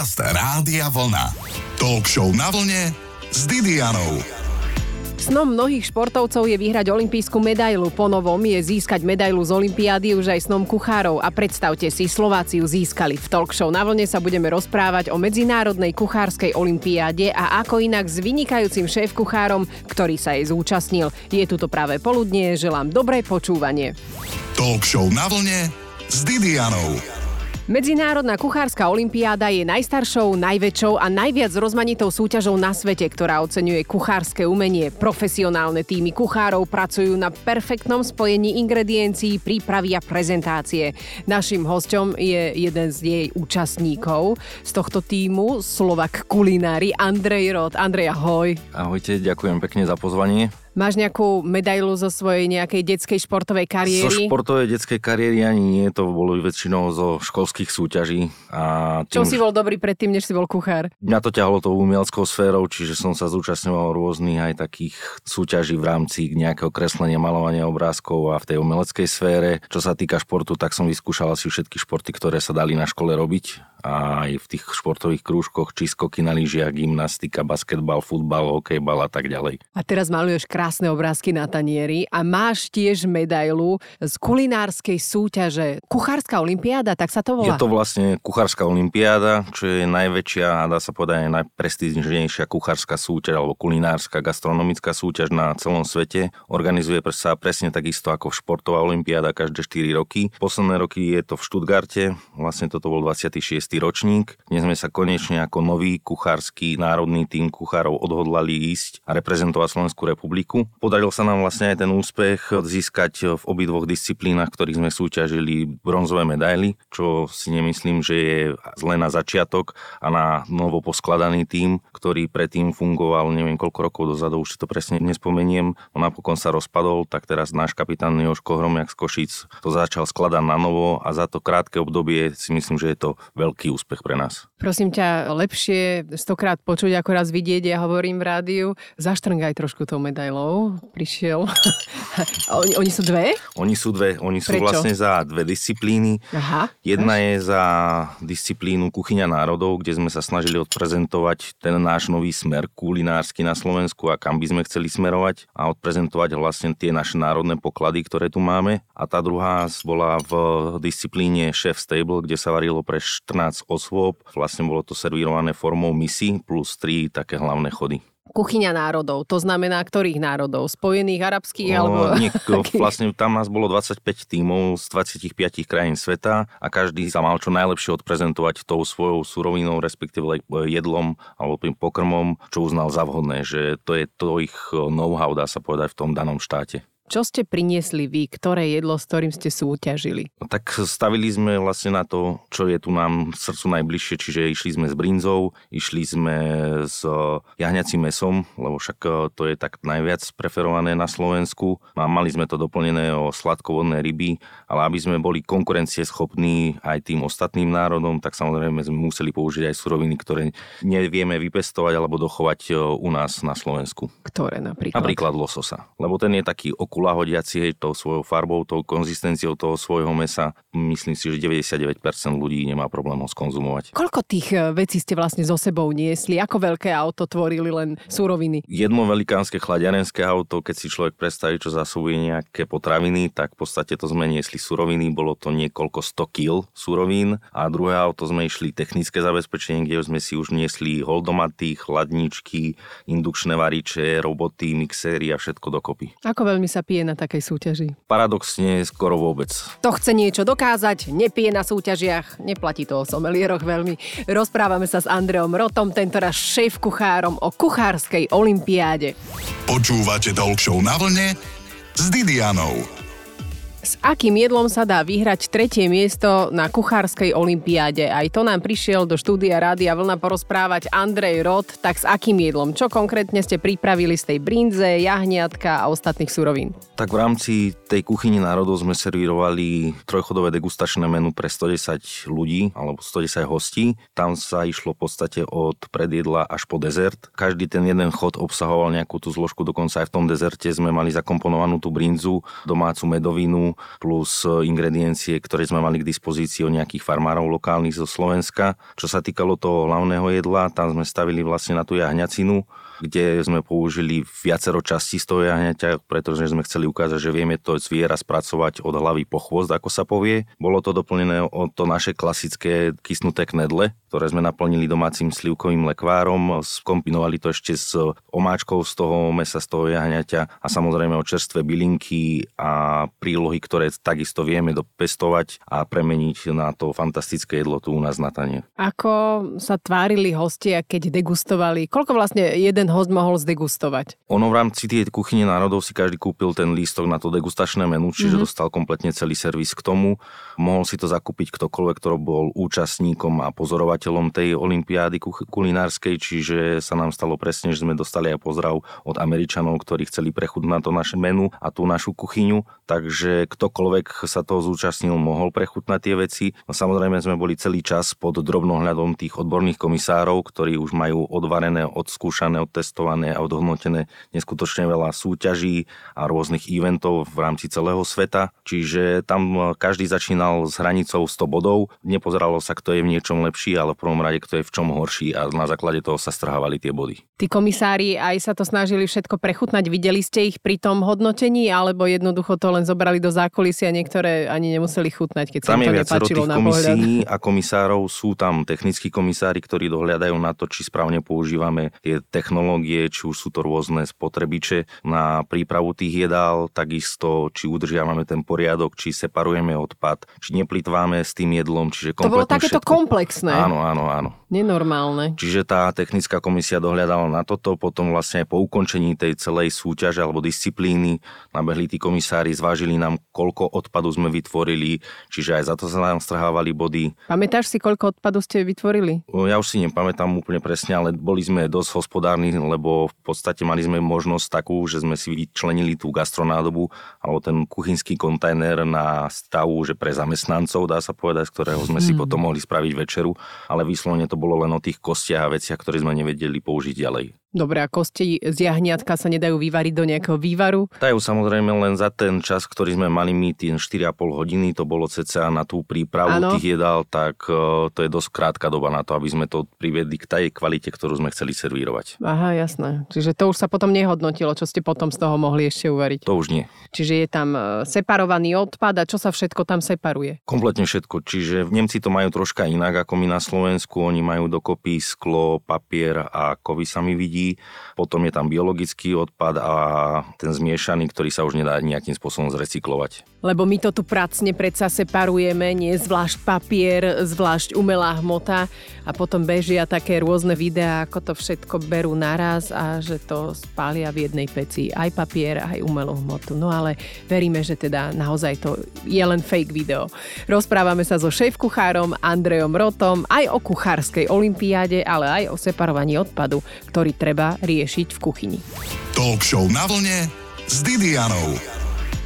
Podcast Rádia Vlna. Talk show na vlne s Didianou. Snom mnohých športovcov je vyhrať olimpijskú medailu. Po novom je získať medailu z Olympiády už aj snom kuchárov. A predstavte si, Slováciu získali. V talk show na vlne sa budeme rozprávať o Medzinárodnej kuchárskej olympiáde a ako inak s vynikajúcim šéf-kuchárom, ktorý sa jej zúčastnil. Je tu to práve poludnie, želám dobré počúvanie. Talk show na vlne s Didianou. Medzinárodná kuchárska olympiáda je najstaršou, najväčšou a najviac rozmanitou súťažou na svete, ktorá oceňuje kuchárske umenie. Profesionálne týmy kuchárov pracujú na perfektnom spojení ingrediencií, prípravy a prezentácie. Našim hostom je jeden z jej účastníkov z tohto týmu, Slovak Kulinári, Andrej Rod. Andrej, ahoj. Ahojte, ďakujem pekne za pozvanie. Máš nejakú medailu zo svojej nejakej detskej športovej kariéry? Zo športovej detskej kariéry ani nie, to bolo väčšinou zo školských súťaží. A tým, Čo si bol dobrý predtým, než si bol kuchár? Mňa to ťahlo tou umelskou sférou, čiže som sa zúčastňoval rôznych aj takých súťaží v rámci nejakého kreslenia, malovania obrázkov a v tej umeleckej sfére. Čo sa týka športu, tak som vyskúšal asi všetky športy, ktoré sa dali na škole robiť aj v tých športových krúžkoch, či skoky na lyžiach, gymnastika, basketbal, futbal, hokejbal a tak ďalej. A teraz maluješ krásne obrázky na tanieri a máš tiež medailu z kulinárskej súťaže. Kuchárska olimpiáda, tak sa to volá? Je to vlastne kuchárska olimpiáda, čo je najväčšia a dá sa povedať najprestížnejšia kuchárska súťaž alebo kulinárska gastronomická súťaž na celom svete. Organizuje sa presne takisto ako športová olimpiáda každé 4 roky. Posledné roky je to v Štutgarte, vlastne toto bol 26 ročník. Dnes sme sa konečne ako nový kuchársky národný tým kuchárov odhodlali ísť a reprezentovať Slovenskú republiku. Podaril sa nám vlastne aj ten úspech získať v obidvoch disciplínach, ktorých sme súťažili bronzové medaily, čo si nemyslím, že je zle na začiatok a na novo poskladaný tým, ktorý predtým fungoval neviem koľko rokov dozadu, už si to presne nespomeniem, no napokon sa rozpadol, tak teraz náš kapitán Joško Hromiak z Košic to začal skladať na novo a za to krátke obdobie si myslím, že je to veľký veľký úspech pre nás. Prosím ťa, lepšie stokrát počuť, ako raz vidieť, ja hovorím v rádiu. Zaštrngaj trošku tou medailou. Prišiel. oni, oni sú dve? Oni sú dve. Oni sú Prečo? vlastne za dve disciplíny. Aha. Jedna je za disciplínu Kuchyňa národov, kde sme sa snažili odprezentovať ten náš nový smer kulinársky na Slovensku a kam by sme chceli smerovať a odprezentovať vlastne tie naše národné poklady, ktoré tu máme. A tá druhá bola v disciplíne Chef Stable, kde sa varilo pre 14 15 osôb. Vlastne bolo to servírované formou misi plus 3 také hlavné chody. Kuchyňa národov, to znamená ktorých národov? Spojených, arabských? No, alebo... Nie, vlastne tam nás bolo 25 tímov z 25 krajín sveta a každý sa mal čo najlepšie odprezentovať tou svojou surovinou, respektíve jedlom alebo tým pokrmom, čo uznal za vhodné, že to je to ich know-how, dá sa povedať, v tom danom štáte. Čo ste priniesli vy? Ktoré jedlo, s ktorým ste súťažili? No, tak stavili sme vlastne na to, čo je tu nám srdcu najbližšie, čiže išli sme s brinzou, išli sme s jahňacím mesom, lebo však e, to je tak najviac preferované na Slovensku. A mali sme to doplnené o sladkovodné ryby, ale aby sme boli konkurencieschopní aj tým ostatným národom, tak samozrejme sme museli použiť aj suroviny, ktoré nevieme vypestovať alebo dochovať e, u nás na Slovensku. Ktoré napríklad? Napríklad lososa, lebo ten je taký okul kulahodiaci tou svojou farbou, tou konzistenciou toho svojho mesa. Myslím si, že 99% ľudí nemá problém ho skonzumovať. Koľko tých e, vecí ste vlastne so sebou niesli? Ako veľké auto tvorili len súroviny? Jedno velikánske chladiarenské auto, keď si človek predstaví, čo zasúbuje nejaké potraviny, tak v podstate to sme niesli suroviny, bolo to niekoľko 100 kg surovín a druhé auto sme išli technické zabezpečenie, kde sme si už niesli holdomaty, chladničky, indukčné variče, roboty, mixéry a všetko dokopy. Ako veľmi sa pije na takej súťaži? Paradoxne skoro vôbec. To chce niečo dokázať, nepije na súťažiach, neplatí to o somelieroch veľmi. Rozprávame sa s Andreom Rotom, tentoraz šéf kuchárom o kuchárskej olympiáde. Počúvate Talk na vlne s Didianou. S akým jedlom sa dá vyhrať tretie miesto na kuchárskej olympiáde? Aj to nám prišiel do štúdia Rádia Vlna porozprávať Andrej Rod. Tak s akým jedlom? Čo konkrétne ste pripravili z tej brinze, jahniatka a ostatných surovín? Tak v rámci tej kuchyni národov sme servírovali trojchodové degustačné menu pre 110 ľudí alebo 110 hostí. Tam sa išlo v podstate od predjedla až po dezert. Každý ten jeden chod obsahoval nejakú tú zložku, dokonca aj v tom dezerte sme mali zakomponovanú tú brinzu, domácu medovinu, plus ingrediencie, ktoré sme mali k dispozícii od nejakých farmárov lokálnych zo Slovenska. Čo sa týkalo toho hlavného jedla, tam sme stavili vlastne na tú jahňacinu, kde sme použili viacero častí z toho jahňaťa, pretože sme chceli ukázať, že vieme to zviera spracovať od hlavy po chvost, ako sa povie. Bolo to doplnené o to naše klasické kysnuté knedle, ktoré sme naplnili domácim slivkovým lekvárom, skombinovali to ešte s omáčkou z toho mesa, z toho jahňaťa a samozrejme o čerstvé bylinky a prílohy, ktoré takisto vieme dopestovať a premeniť na to fantastické jedlo tu u nás na tanie. Ako sa tvárili hostia, keď degustovali? Koľko vlastne jeden host mohol zdegustovať? Ono v rámci tej kuchyne národov si každý kúpil ten lístok na to degustačné menu, čiže mm-hmm. dostal kompletne celý servis k tomu. Mohol si to zakúpiť ktokoľvek, kto bol účastníkom a pozorovateľom tej olimpiády kulinárskej, čiže sa nám stalo presne, že sme dostali aj pozdrav od Američanov, ktorí chceli prechutnať to naše menu a tú našu kuchyňu, takže ktokoľvek sa toho zúčastnil, mohol prechutnať tie veci. No, samozrejme sme boli celý čas pod drobnohľadom tých odborných komisárov, ktorí už majú odvarené, odskúšané, od testované a odhodnotené neskutočne veľa súťaží a rôznych eventov v rámci celého sveta. Čiže tam e, každý začínal s hranicou 100 bodov. Nepozeralo sa, kto je v niečom lepší, ale v prvom rade, kto je v čom horší a na základe toho sa strhávali tie body. Tí komisári aj sa to snažili všetko prechutnať. Videli ste ich pri tom hodnotení, alebo jednoducho to len zobrali do zákulisia, niektoré ani nemuseli chutnať, keď sa im to nepáčilo na komisí a komisárov sú tam technickí komisári, ktorí dohľadajú na to, či správne používame tie technológie technológie, či už sú to rôzne spotrebiče na prípravu tých jedál, takisto či udržiavame ten poriadok, či separujeme odpad, či neplitváme s tým jedlom, čiže To bolo takéto všetko. komplexné. Áno, áno, áno. Nenormálne. Čiže tá technická komisia dohľadala na toto, potom vlastne aj po ukončení tej celej súťaže alebo disciplíny nabehli tí komisári, zvážili nám, koľko odpadu sme vytvorili, čiže aj za to sa nám strhávali body. Pamätáš si, koľko odpadu ste vytvorili? Ja už si nepamätám úplne presne, ale boli sme dosť hospodárni, lebo v podstate mali sme možnosť takú, že sme si vyčlenili tú gastronádobu alebo ten kuchynský kontajner na stavu, že pre zamestnancov, dá sa povedať, z ktorého sme si hmm. potom mohli spraviť večeru, ale vyslovene to bolo len o tých kostiach a veciach, ktoré sme nevedeli použiť ďalej. Dobre, a kosti z jahniatka sa nedajú vyvariť do nejakého vývaru? Dajú samozrejme len za ten čas, ktorý sme mali my, tým 4,5 hodiny, to bolo cca na tú prípravu ano. tých jedál, tak uh, to je dosť krátka doba na to, aby sme to priviedli k tej kvalite, ktorú sme chceli servírovať. Aha, jasné. Čiže to už sa potom nehodnotilo, čo ste potom z toho mohli ešte uvariť? To už nie. Čiže je tam e, separovaný odpad a čo sa všetko tam separuje? Kompletne všetko. Čiže Nemci to majú troška inak ako my na Slovensku. Oni majú dokopy sklo, papier a kovy sa mi vidí ľudí, potom je tam biologický odpad a ten zmiešaný, ktorý sa už nedá nejakým spôsobom zrecyklovať. Lebo my to tu pracne predsa separujeme, nie zvlášť papier, zvlášť umelá hmota a potom bežia také rôzne videá, ako to všetko berú naraz a že to spália v jednej peci aj papier, aj umelú hmotu. No ale veríme, že teda naozaj to je len fake video. Rozprávame sa so šéf-kuchárom Andrejom Rotom aj o kuchárskej olimpiáde, ale aj o separovaní odpadu, ktorý treba riešiť v kuchyni. Talk show na vlne s Didianou.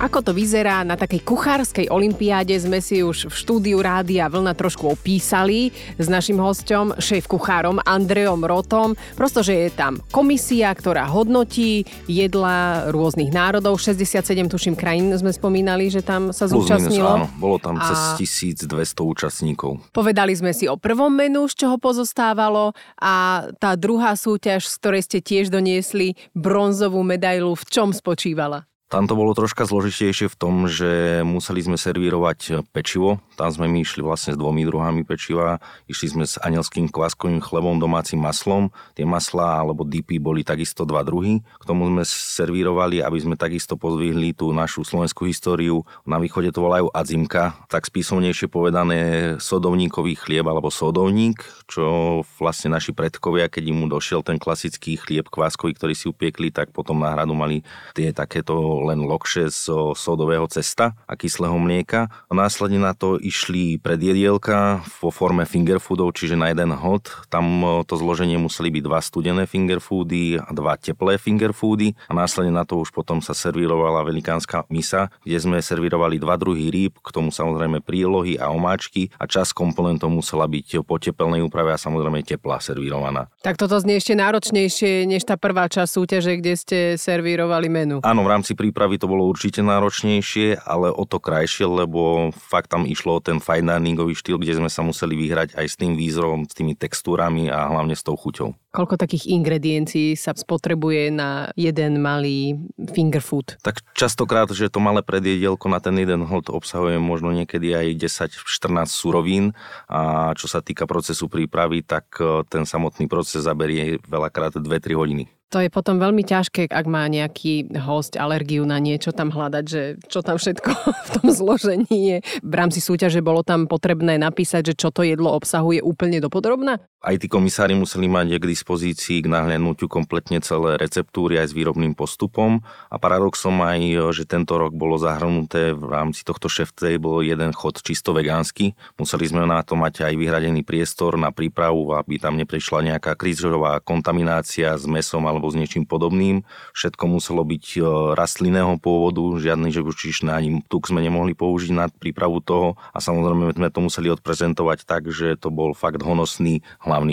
Ako to vyzerá na takej kuchárskej olimpiáde sme si už v štúdiu Rádia Vlna trošku opísali s našim hostom, šéf kuchárom Andreom Rotom. Prosto, že je tam komisia, ktorá hodnotí jedla rôznych národov. 67 tuším krajín sme spomínali, že tam sa zúčastnilo. Minus, áno, bolo tam a... cez 1200 účastníkov. Povedali sme si o prvom menu, z čoho pozostávalo a tá druhá súťaž, z ktorej ste tiež doniesli bronzovú medailu, v čom spočívala? Tam to bolo troška zložitejšie v tom, že museli sme servírovať pečivo. Tam sme my išli vlastne s dvomi druhami pečiva. Išli sme s anielským kváskovým chlebom, domácim maslom. Tie maslá alebo dipy boli takisto dva druhy. K tomu sme servírovali, aby sme takisto pozvihli tú našu slovenskú históriu. Na východe to volajú adzimka, tak spísovnejšie povedané sodovníkový chlieb alebo sodovník, čo vlastne naši predkovia, keď im došiel ten klasický chlieb kváskový, ktorý si upiekli, tak potom náhradu mali tie takéto len lokše z sodového cesta a kyslého mlieka. A následne na to išli predjedielka vo forme finger foodov, čiže na jeden hod. Tam to zloženie museli byť dva studené finger foody a dva teplé finger foody. A následne na to už potom sa servírovala velikánska misa, kde sme servírovali dva druhy rýb, k tomu samozrejme prílohy a omáčky a čas komponentov musela byť po tepelnej úprave a samozrejme teplá servírovaná. Tak toto znie ešte náročnejšie než tá prvá časť súťaže, kde ste servírovali menu. Áno, v rámci prípravy to bolo určite náročnejšie, ale o to krajšie, lebo fakt tam išlo o ten fine diningový štýl, kde sme sa museli vyhrať aj s tým výzorom, s tými textúrami a hlavne s tou chuťou. Koľko takých ingrediencií sa spotrebuje na jeden malý finger food? Tak častokrát, že to malé predjedielko na ten jeden hold obsahuje možno niekedy aj 10-14 surovín a čo sa týka procesu prípravy, tak e, ten samotný proces zaberie veľakrát 2-3 hodiny. To je potom veľmi ťažké, ak má nejaký host alergiu na niečo tam hľadať, že čo tam všetko v tom zložení je. V rámci súťaže bolo tam potrebné napísať, že čo to jedlo obsahuje úplne dopodrobná? Aj tí komisári museli mať k dispozícii k nahliadnutiu kompletne celé receptúry aj s výrobným postupom a paradoxom aj, že tento rok bolo zahrnuté v rámci tohto chef bol jeden chod čisto vegánsky. Museli sme na to mať aj vyhradený priestor na prípravu, aby tam neprišla nejaká krížová kontaminácia s mesom alebo s niečím podobným. Všetko muselo byť e, rastlinného pôvodu, žiadny živočíšny ani tuk sme nemohli použiť na prípravu toho a samozrejme sme to museli odprezentovať tak, že to bol fakt honosný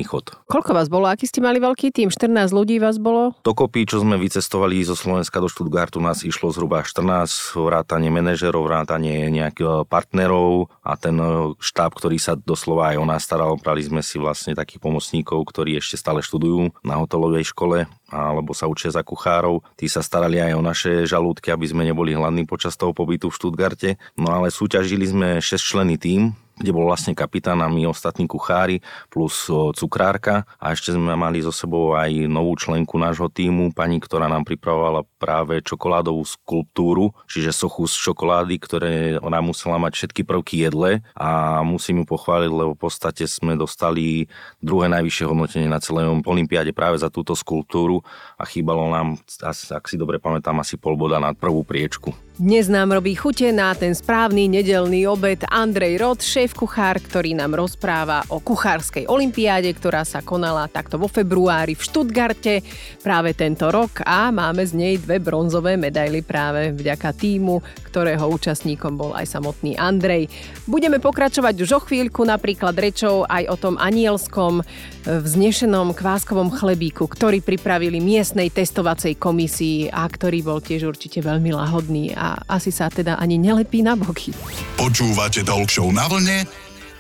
chod. Koľko vás bolo? Aký ste mali veľký tým? 14 ľudí vás bolo? Dokopy, čo sme vycestovali zo Slovenska do Stuttgartu, nás išlo zhruba 14, vrátanie manažerov, vrátanie nejakých partnerov a ten e, štáb, ktorý sa doslova aj o nás staral, brali sme si vlastne takých pomocníkov, ktorí ešte stále študujú na hotelovej škole alebo sa učia za kuchárov. Tí sa starali aj o naše žalúdky, aby sme neboli hladní počas toho pobytu v Štutgarte. No ale súťažili sme 6 členy tým, kde bol vlastne kapitán a my ostatní kuchári plus cukrárka a ešte sme mali so sebou aj novú členku nášho týmu, pani, ktorá nám pripravovala práve čokoládovú skulptúru, čiže sochu z čokolády, ktoré ona musela mať všetky prvky jedle a musím ju pochváliť, lebo v podstate sme dostali druhé najvyššie hodnotenie na celej olimpiáde práve za túto skulptúru a chýbalo nám, ak si dobre pamätám, asi pol boda na prvú priečku. Dnes nám robí chute na ten správny nedelný obed Andrej Rod, šéf kuchár, ktorý nám rozpráva o kuchárskej olimpiáde, ktorá sa konala takto vo februári v Štutgarte práve tento rok a máme z nej dve bronzové medaily práve vďaka týmu, ktorého účastníkom bol aj samotný Andrej. Budeme pokračovať už o chvíľku napríklad rečou aj o tom anielskom vznešenom kváskovom chlebíku, ktorý pripravili miestnej testovacej komisii a ktorý bol tiež určite veľmi lahodný a asi sa teda ani nelepí na boky. Počúvate Talk na vlne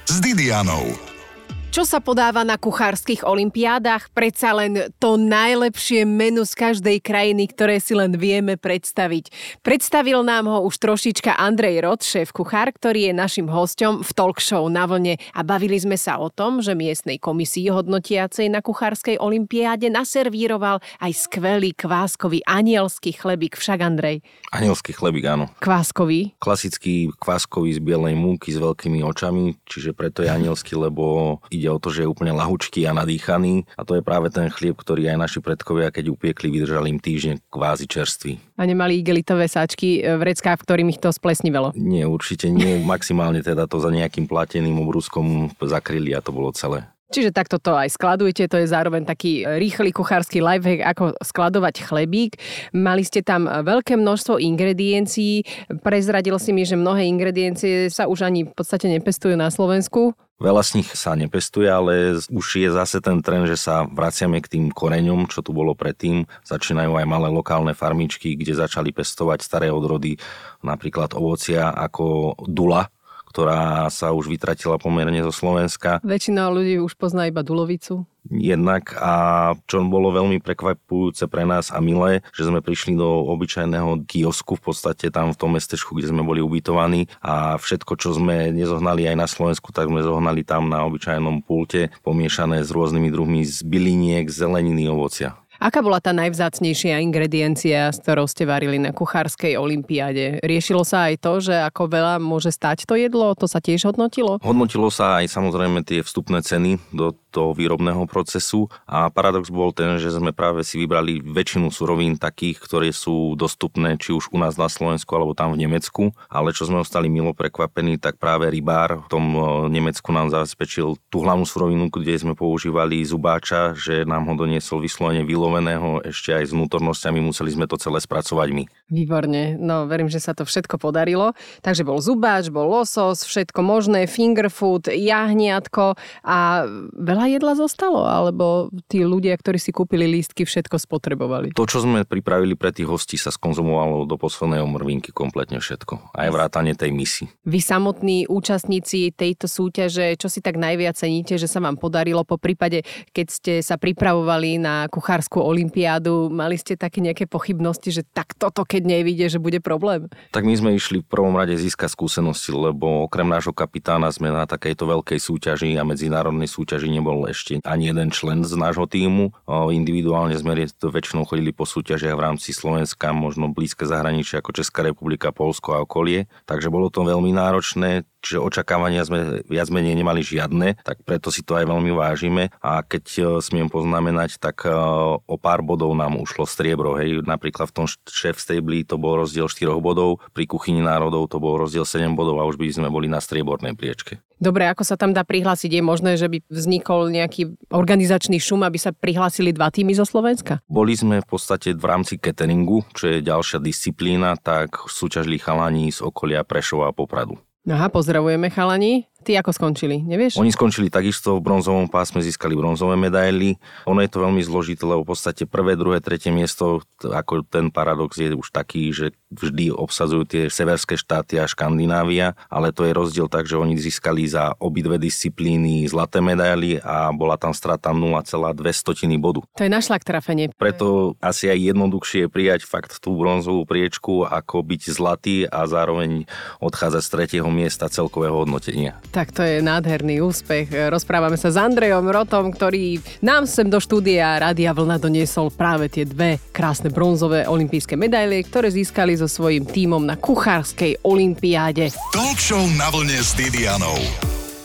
s Didianou. Čo sa podáva na kuchárskych olimpiádach? Predsa len to najlepšie menu z každej krajiny, ktoré si len vieme predstaviť. Predstavil nám ho už trošička Andrej Rod, šéf kuchár, ktorý je našim hostom v talk show na vlne a bavili sme sa o tom, že miestnej komisii hodnotiacej na kuchárskej olimpiáde naservíroval aj skvelý kváskový anielský chlebík. Však Andrej? Anielský chlebík, áno. Kváskový? Klasický kváskový z bielej múky s veľkými očami, čiže preto je anielský, lebo ide o to, že je úplne lahučký a nadýchaný a to je práve ten chlieb, ktorý aj naši predkovia, keď upiekli, vydržali im týždeň kvázi čerstvý. A nemali igelitové sáčky v vreckách, v ktorým ich to splesnivelo? Nie, určite nie. Maximálne teda to za nejakým plateným obrúskom zakryli a to bolo celé. Čiže takto to aj skladujete, to je zároveň taký rýchly kuchársky lifehack, ako skladovať chlebík. Mali ste tam veľké množstvo ingrediencií, prezradil si mi, že mnohé ingrediencie sa už ani v podstate nepestujú na Slovensku. Veľa z nich sa nepestuje, ale už je zase ten trend, že sa vraciame k tým koreňom, čo tu bolo predtým. Začínajú aj malé lokálne farmičky, kde začali pestovať staré odrody, napríklad ovocia ako dula, ktorá sa už vytratila pomerne zo Slovenska. Väčšina ľudí už pozná iba Dulovicu. Jednak a čo bolo veľmi prekvapujúce pre nás a milé, že sme prišli do obyčajného kiosku v podstate tam v tom mestečku, kde sme boli ubytovaní a všetko, čo sme nezohnali aj na Slovensku, tak sme zohnali tam na obyčajnom pulte, pomiešané s rôznymi druhmi z byliniek, zeleniny, ovocia. Aká bola tá najvzácnejšia ingrediencia, s ktorou ste varili na kuchárskej olimpiáde? Riešilo sa aj to, že ako veľa môže stať to jedlo? To sa tiež hodnotilo? Hodnotilo sa aj samozrejme tie vstupné ceny do toho výrobného procesu a paradox bol ten, že sme práve si vybrali väčšinu surovín takých, ktoré sú dostupné či už u nás na Slovensku alebo tam v Nemecku, ale čo sme ostali milo prekvapení, tak práve rybár v tom Nemecku nám zabezpečil tú hlavnú surovinu, kde sme používali zubáča, že nám ho doniesol vyslovene vyloveného ešte aj s vnútornosťami, museli sme to celé spracovať my. Výborne, no verím, že sa to všetko podarilo. Takže bol zubáč, bol losos, všetko možné, finger food, jahniatko a veľa veľa jedla zostalo, alebo tí ľudia, ktorí si kúpili lístky, všetko spotrebovali? To, čo sme pripravili pre tých hostí, sa skonzumovalo do poslednej omrvinky kompletne všetko. Aj vrátanie tej misi. Vy samotní účastníci tejto súťaže, čo si tak najviac ceníte, že sa vám podarilo po prípade, keď ste sa pripravovali na kuchárskú olimpiádu, mali ste také nejaké pochybnosti, že tak toto, keď nevíde, že bude problém? Tak my sme išli v prvom rade získať skúsenosti, lebo okrem nášho kapitána sme na takejto veľkej súťaži a medzinárodnej súťaži nebol ešte ani jeden člen z nášho týmu. Individuálne sme väčšinou chodili po súťažiach v rámci Slovenska, možno blízke zahraničia ako Česká republika, Polsko a okolie. Takže bolo to veľmi náročné čiže očakávania sme viac menej nemali žiadne, tak preto si to aj veľmi vážime a keď e, smiem poznamenať, tak e, o pár bodov nám ušlo striebro, hej, napríklad v tom šéf stabli to bol rozdiel 4 bodov, pri kuchyni národov to bol rozdiel 7 bodov a už by sme boli na striebornej priečke. Dobre, ako sa tam dá prihlásiť? Je možné, že by vznikol nejaký organizačný šum, aby sa prihlásili dva týmy zo Slovenska? Boli sme v podstate v rámci cateringu, čo je ďalšia disciplína, tak súťažili chalani z okolia Prešova a Popradu. Aha, pozdravujeme chalani. Ty ako skončili, nevieš? Oni skončili takisto v bronzovom pásme, získali bronzové medaily. Ono je to veľmi zložité, lebo v podstate prvé, druhé, tretie miesto, ako ten paradox je už taký, že vždy obsadzujú tie severské štáty a Škandinávia, ale to je rozdiel tak, že oni získali za obidve disciplíny zlaté medaily a bola tam strata 0,2 bodu. To je našlak trafenie. Preto asi aj jednoduchšie prijať fakt tú bronzovú priečku, ako byť zlatý a zároveň odchádzať z tretieho miesta celkového hodnotenia. Tak to je nádherný úspech. Rozprávame sa s Andrejom Rotom, ktorý nám sem do štúdia Rádia Vlna doniesol práve tie dve krásne bronzové olympijské medaily, ktoré získali so svojím tímom na kuchárskej olympiáde. Talk show na vlne s Didianou.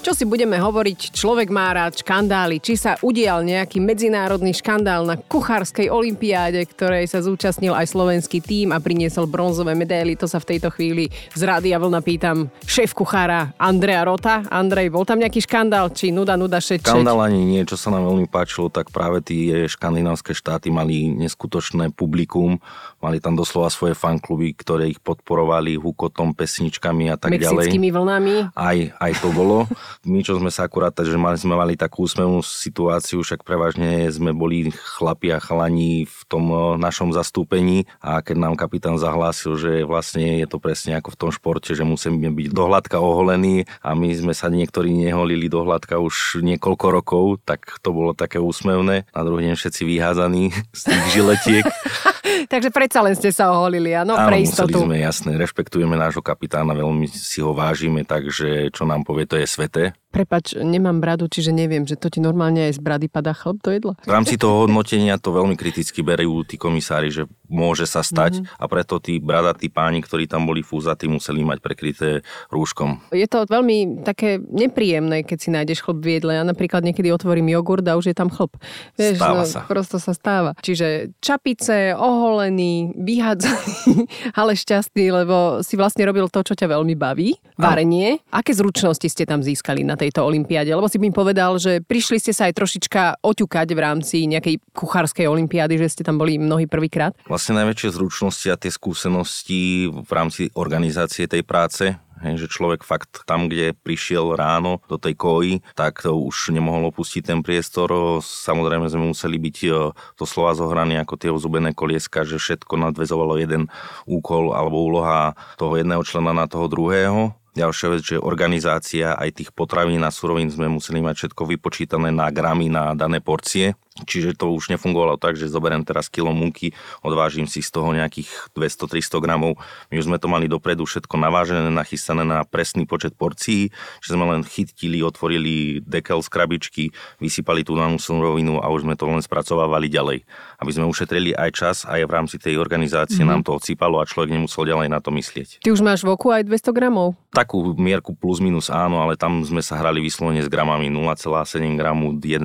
Čo si budeme hovoriť, človek má rád škandály, či sa udial nejaký medzinárodný škandál na kuchárskej olympiáde, ktorej sa zúčastnil aj slovenský tím a priniesol bronzové medaily, to sa v tejto chvíli z Rádia Vlna pýtam šéf kuchára Andrea Rota. Andrej, bol tam nejaký škandál, či nuda, nuda, šeč, Škandál ani nie, čo sa nám veľmi páčilo, tak práve tie škandinávské štáty mali neskutočné publikum, mali tam doslova svoje fankluby, ktoré ich podporovali hukotom, pesničkami a tak ďalej. Mexickými vlnami. Aj, aj to bolo. My, čo sme sa akurát, že mali, sme mali takú úsmevnú situáciu, však prevažne sme boli chlapi a chalani v tom eh, našom zastúpení a keď nám kapitán zahlásil, že vlastne je to presne ako v tom športe, že musíme byť dohľadka oholení a my sme sa niektorí neholili dohľadka už niekoľko rokov, tak to bolo také úsmevné. Na druhý deň všetci vyházaní z tých žiletiek. Takže predsa len ste sa oholili, áno, Áno, pre istotu. museli sme, jasné, rešpektujeme nášho kapitána, veľmi si ho vážime, takže čo nám povie, to je sveté. Prepač, nemám bradu, čiže neviem, že to ti normálne aj z brady padá chleb do jedla. V rámci toho hodnotenia to veľmi kriticky berú tí komisári, že môže sa stať mm-hmm. a preto tí bradatí páni, ktorí tam boli fúzatí, museli mať prekryté rúškom. Je to veľmi také nepríjemné, keď si nájdeš chleb v jedle. Ja napríklad niekedy otvorím jogurt a už je tam chleb. Vieš, Stáva no, sa. Prosto sa stáva. Čiže čapice, oholený, vyhádzaný, ale šťastný, lebo si vlastne robil to, čo ťa veľmi baví. Varenie. Aké zručnosti ste tam získali na tejto olympiáde? Lebo si mi povedal, že prišli ste sa aj trošička oťukať v rámci nejakej kuchárskej olympiády, že ste tam boli mnohí prvýkrát. Vlastne najväčšie zručnosti a tie skúsenosti v rámci organizácie tej práce, že človek fakt tam, kde prišiel ráno do tej koji, tak to už nemohol opustiť ten priestor. Samozrejme sme museli byť e, to slova zohrané ako tie ozubené kolieska, že všetko nadvezovalo jeden úkol alebo úloha toho jedného člena na toho druhého. Ďalšia vec, že organizácia aj tých potravín a surovín sme museli mať všetko vypočítané na gramy, na dané porcie. Čiže to už nefungovalo tak, že zoberiem teraz kilo múky, odvážim si z toho nejakých 200-300 gramov. My už sme to mali dopredu všetko navážené, nachystané na presný počet porcií, že sme len chytili, otvorili dekel z krabičky, vysypali tú danú surovinu a už sme to len spracovávali ďalej. Aby sme ušetrili aj čas, aj v rámci tej organizácie mm-hmm. nám to odsýpalo a človek nemusel ďalej na to myslieť. Ty už máš v oku aj 200 gramov? Takú mierku plus minus áno, ale tam sme sa hrali vyslovene s gramami 0,7 gramu, 1,2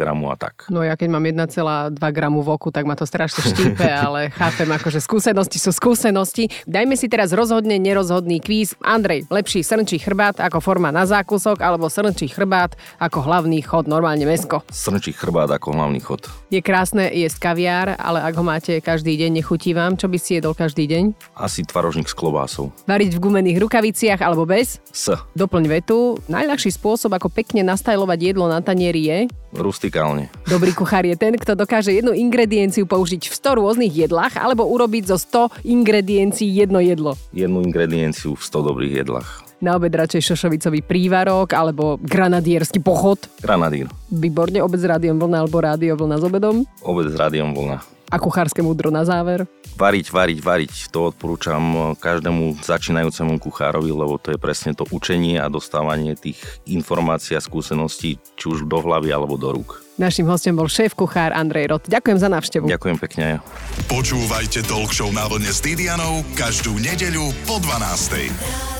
gramu a tak. No No ja keď mám 1,2 gramu v oku, tak ma to strašne štípe, ale chápem, akože skúsenosti sú skúsenosti. Dajme si teraz rozhodne nerozhodný kvíz. Andrej, lepší srnčí chrbát ako forma na zákusok, alebo srnčí chrbát ako hlavný chod, normálne mesko. Srnčí chrbát ako hlavný chod. Je krásne jesť kaviár, ale ak ho máte každý deň, nechutí vám. Čo by si jedol každý deň? Asi tvarožník s klobásou. Variť v gumených rukaviciach alebo bez? S. Doplň vetu. Najľahší spôsob, ako pekne nastajlovať jedlo na tanieri je? Rustikálne. Dobrý kuchár je ten, kto dokáže jednu ingredienciu použiť v 100 rôznych jedlách alebo urobiť zo 100 ingrediencií jedno jedlo. Jednu ingredienciu v 100 dobrých jedlách. Na obed radšej šošovicový prívarok alebo granadierský pochod. Granadír. Výborne, obed s rádiom vlna alebo rádio vlna s obedom. Obed s rádiom vlna. A kuchárske múdro na záver. Variť, variť, variť. To odporúčam každému začínajúcemu kuchárovi, lebo to je presne to učenie a dostávanie tých informácií a skúseností, či už do hlavy alebo do rúk. Našim hostom bol šéf kuchár Andrej Rot. Ďakujem za návštevu. Ďakujem pekne. Počúvajte Talk Show na vlne s Didianou každú nedeľu po 12.